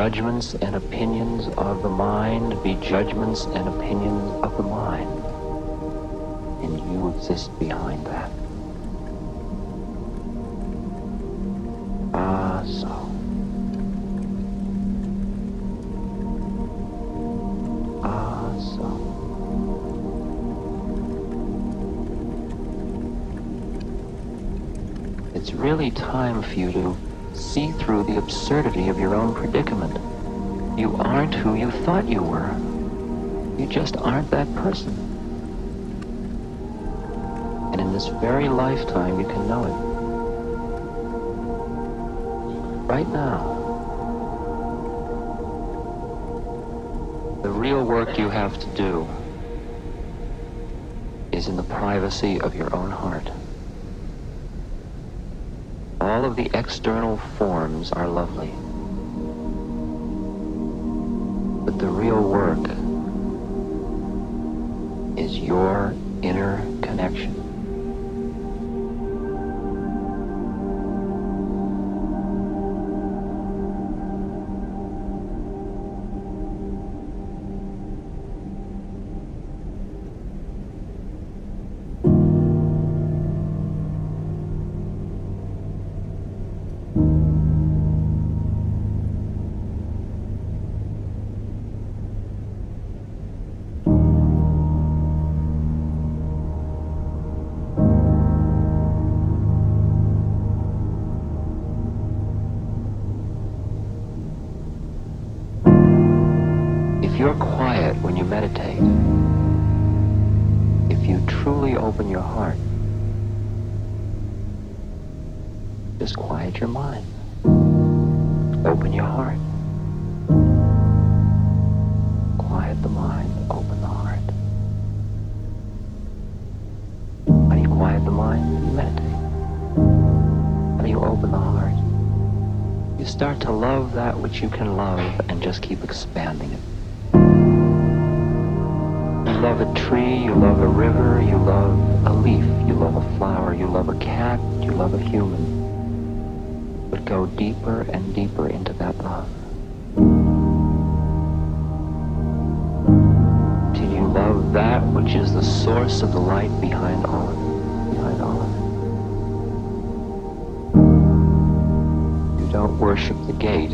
judgments and opinions of the mind be judgments and opinions of the mind. And you exist behind that. Ah, so. Ah. It's really time for you to see through the absurdity of your own predicament. You aren't who you thought you were. You just aren't that person. And in this very lifetime, you can know it. Right now. The real work you have to do is in the privacy of your own heart. All of the external forms are lovely. To love that which you can love and just keep expanding it. You love a tree, you love a river, you love a leaf, you love a flower, you love a cat, you love a human. But go deeper and deeper into that love. Till you love that which is the source of the light behind all of it. Worship the gate,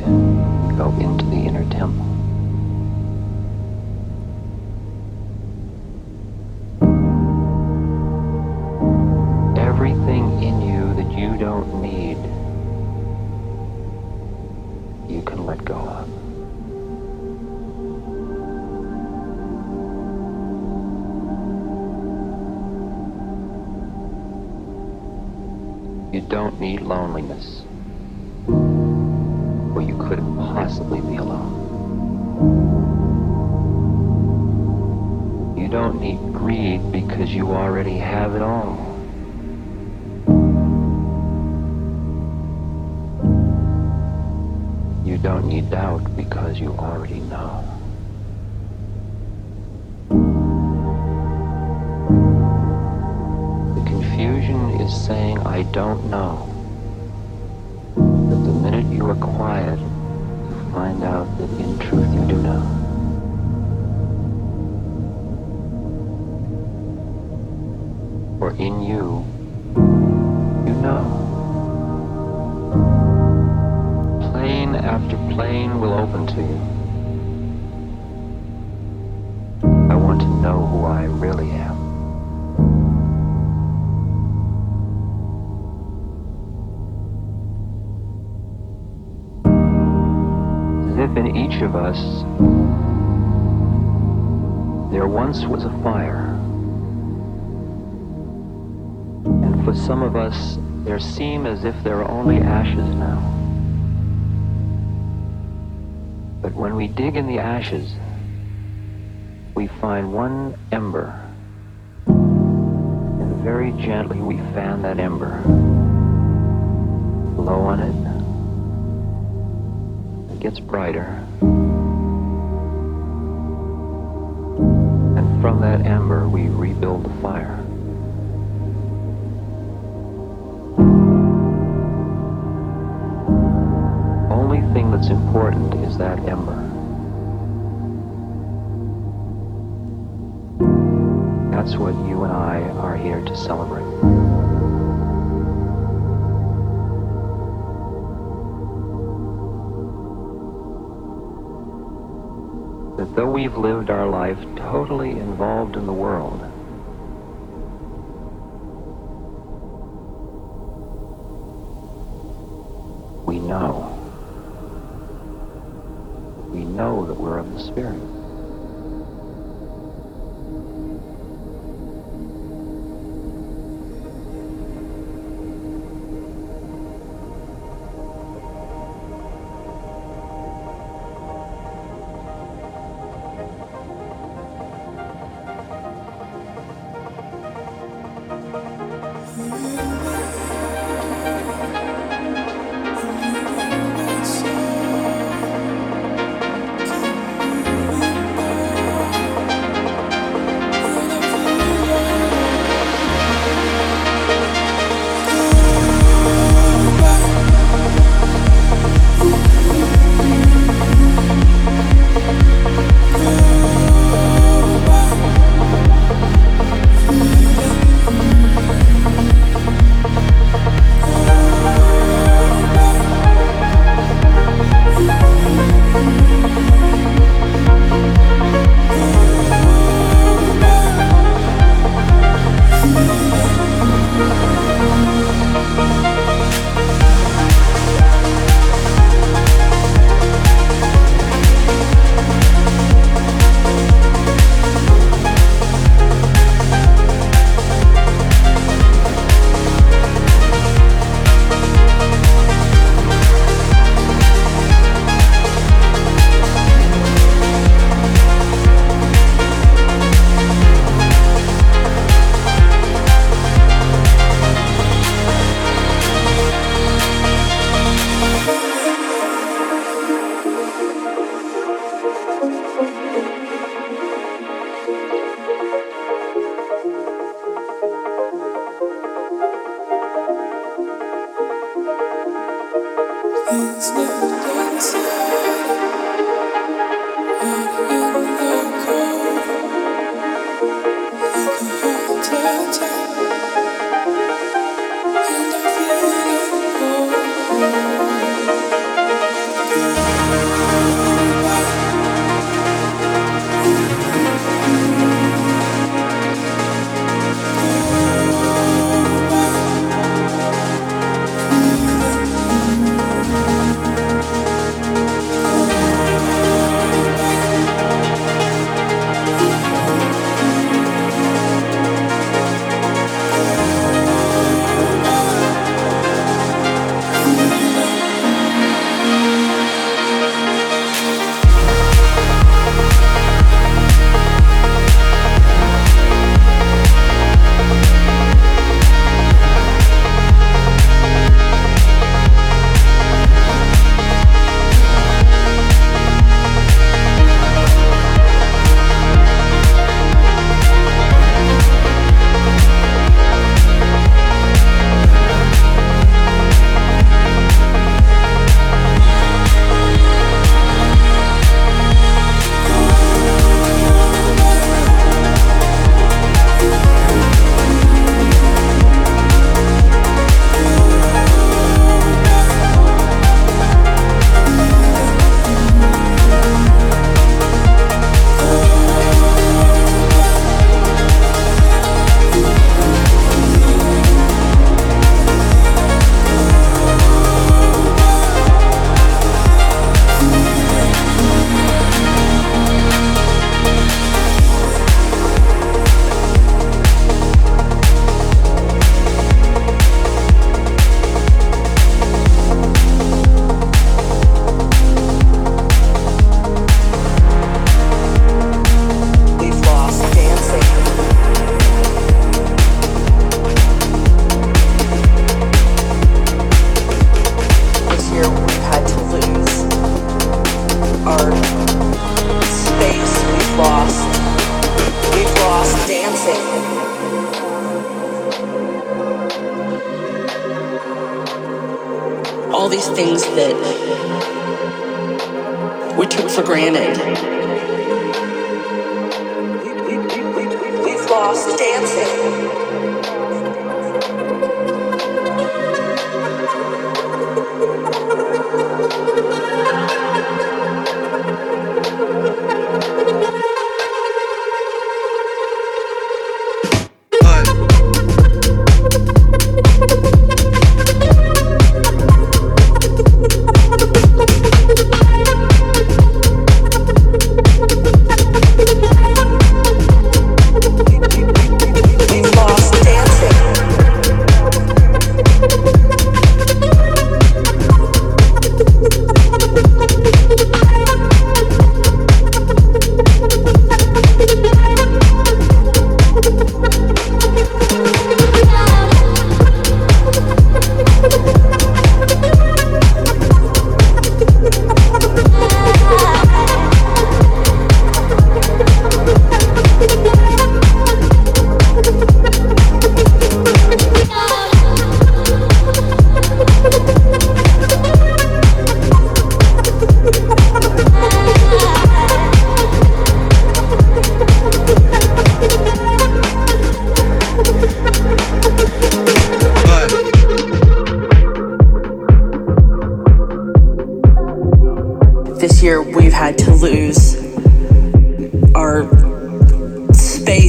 go into the inner temple. Everything in you that you don't need, you can let go of. You don't need loneliness, because you already have it all. You don't need doubt because you already know. The confusion is saying, I don't know. But the minute you are quiet, you find out that in truth you do know. In you, you know. Plane after plane will open to you. I want to know who I really am. As if in each of us there once was a fire. For some of us, there seem as if there are only ashes now. But when we dig in the ashes, we find one ember. And very gently we fan that ember. Blow on it. It gets brighter. And from that ember we rebuild the fire. What's important is that ember. That's what you and I are here to celebrate. That though we've lived our life totally involved in the world, we know. Know that we're of the Spirit. All these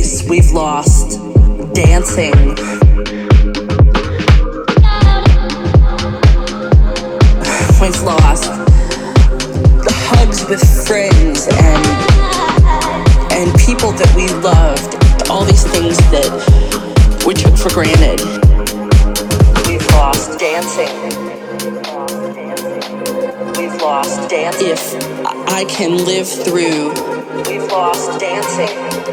dreams we've lost dancing. We've lost the hugs with friends and and people that we loved. All these things that we took for granted. We've lost dancing. We've lost dancing. If I can live through, we've lost dancing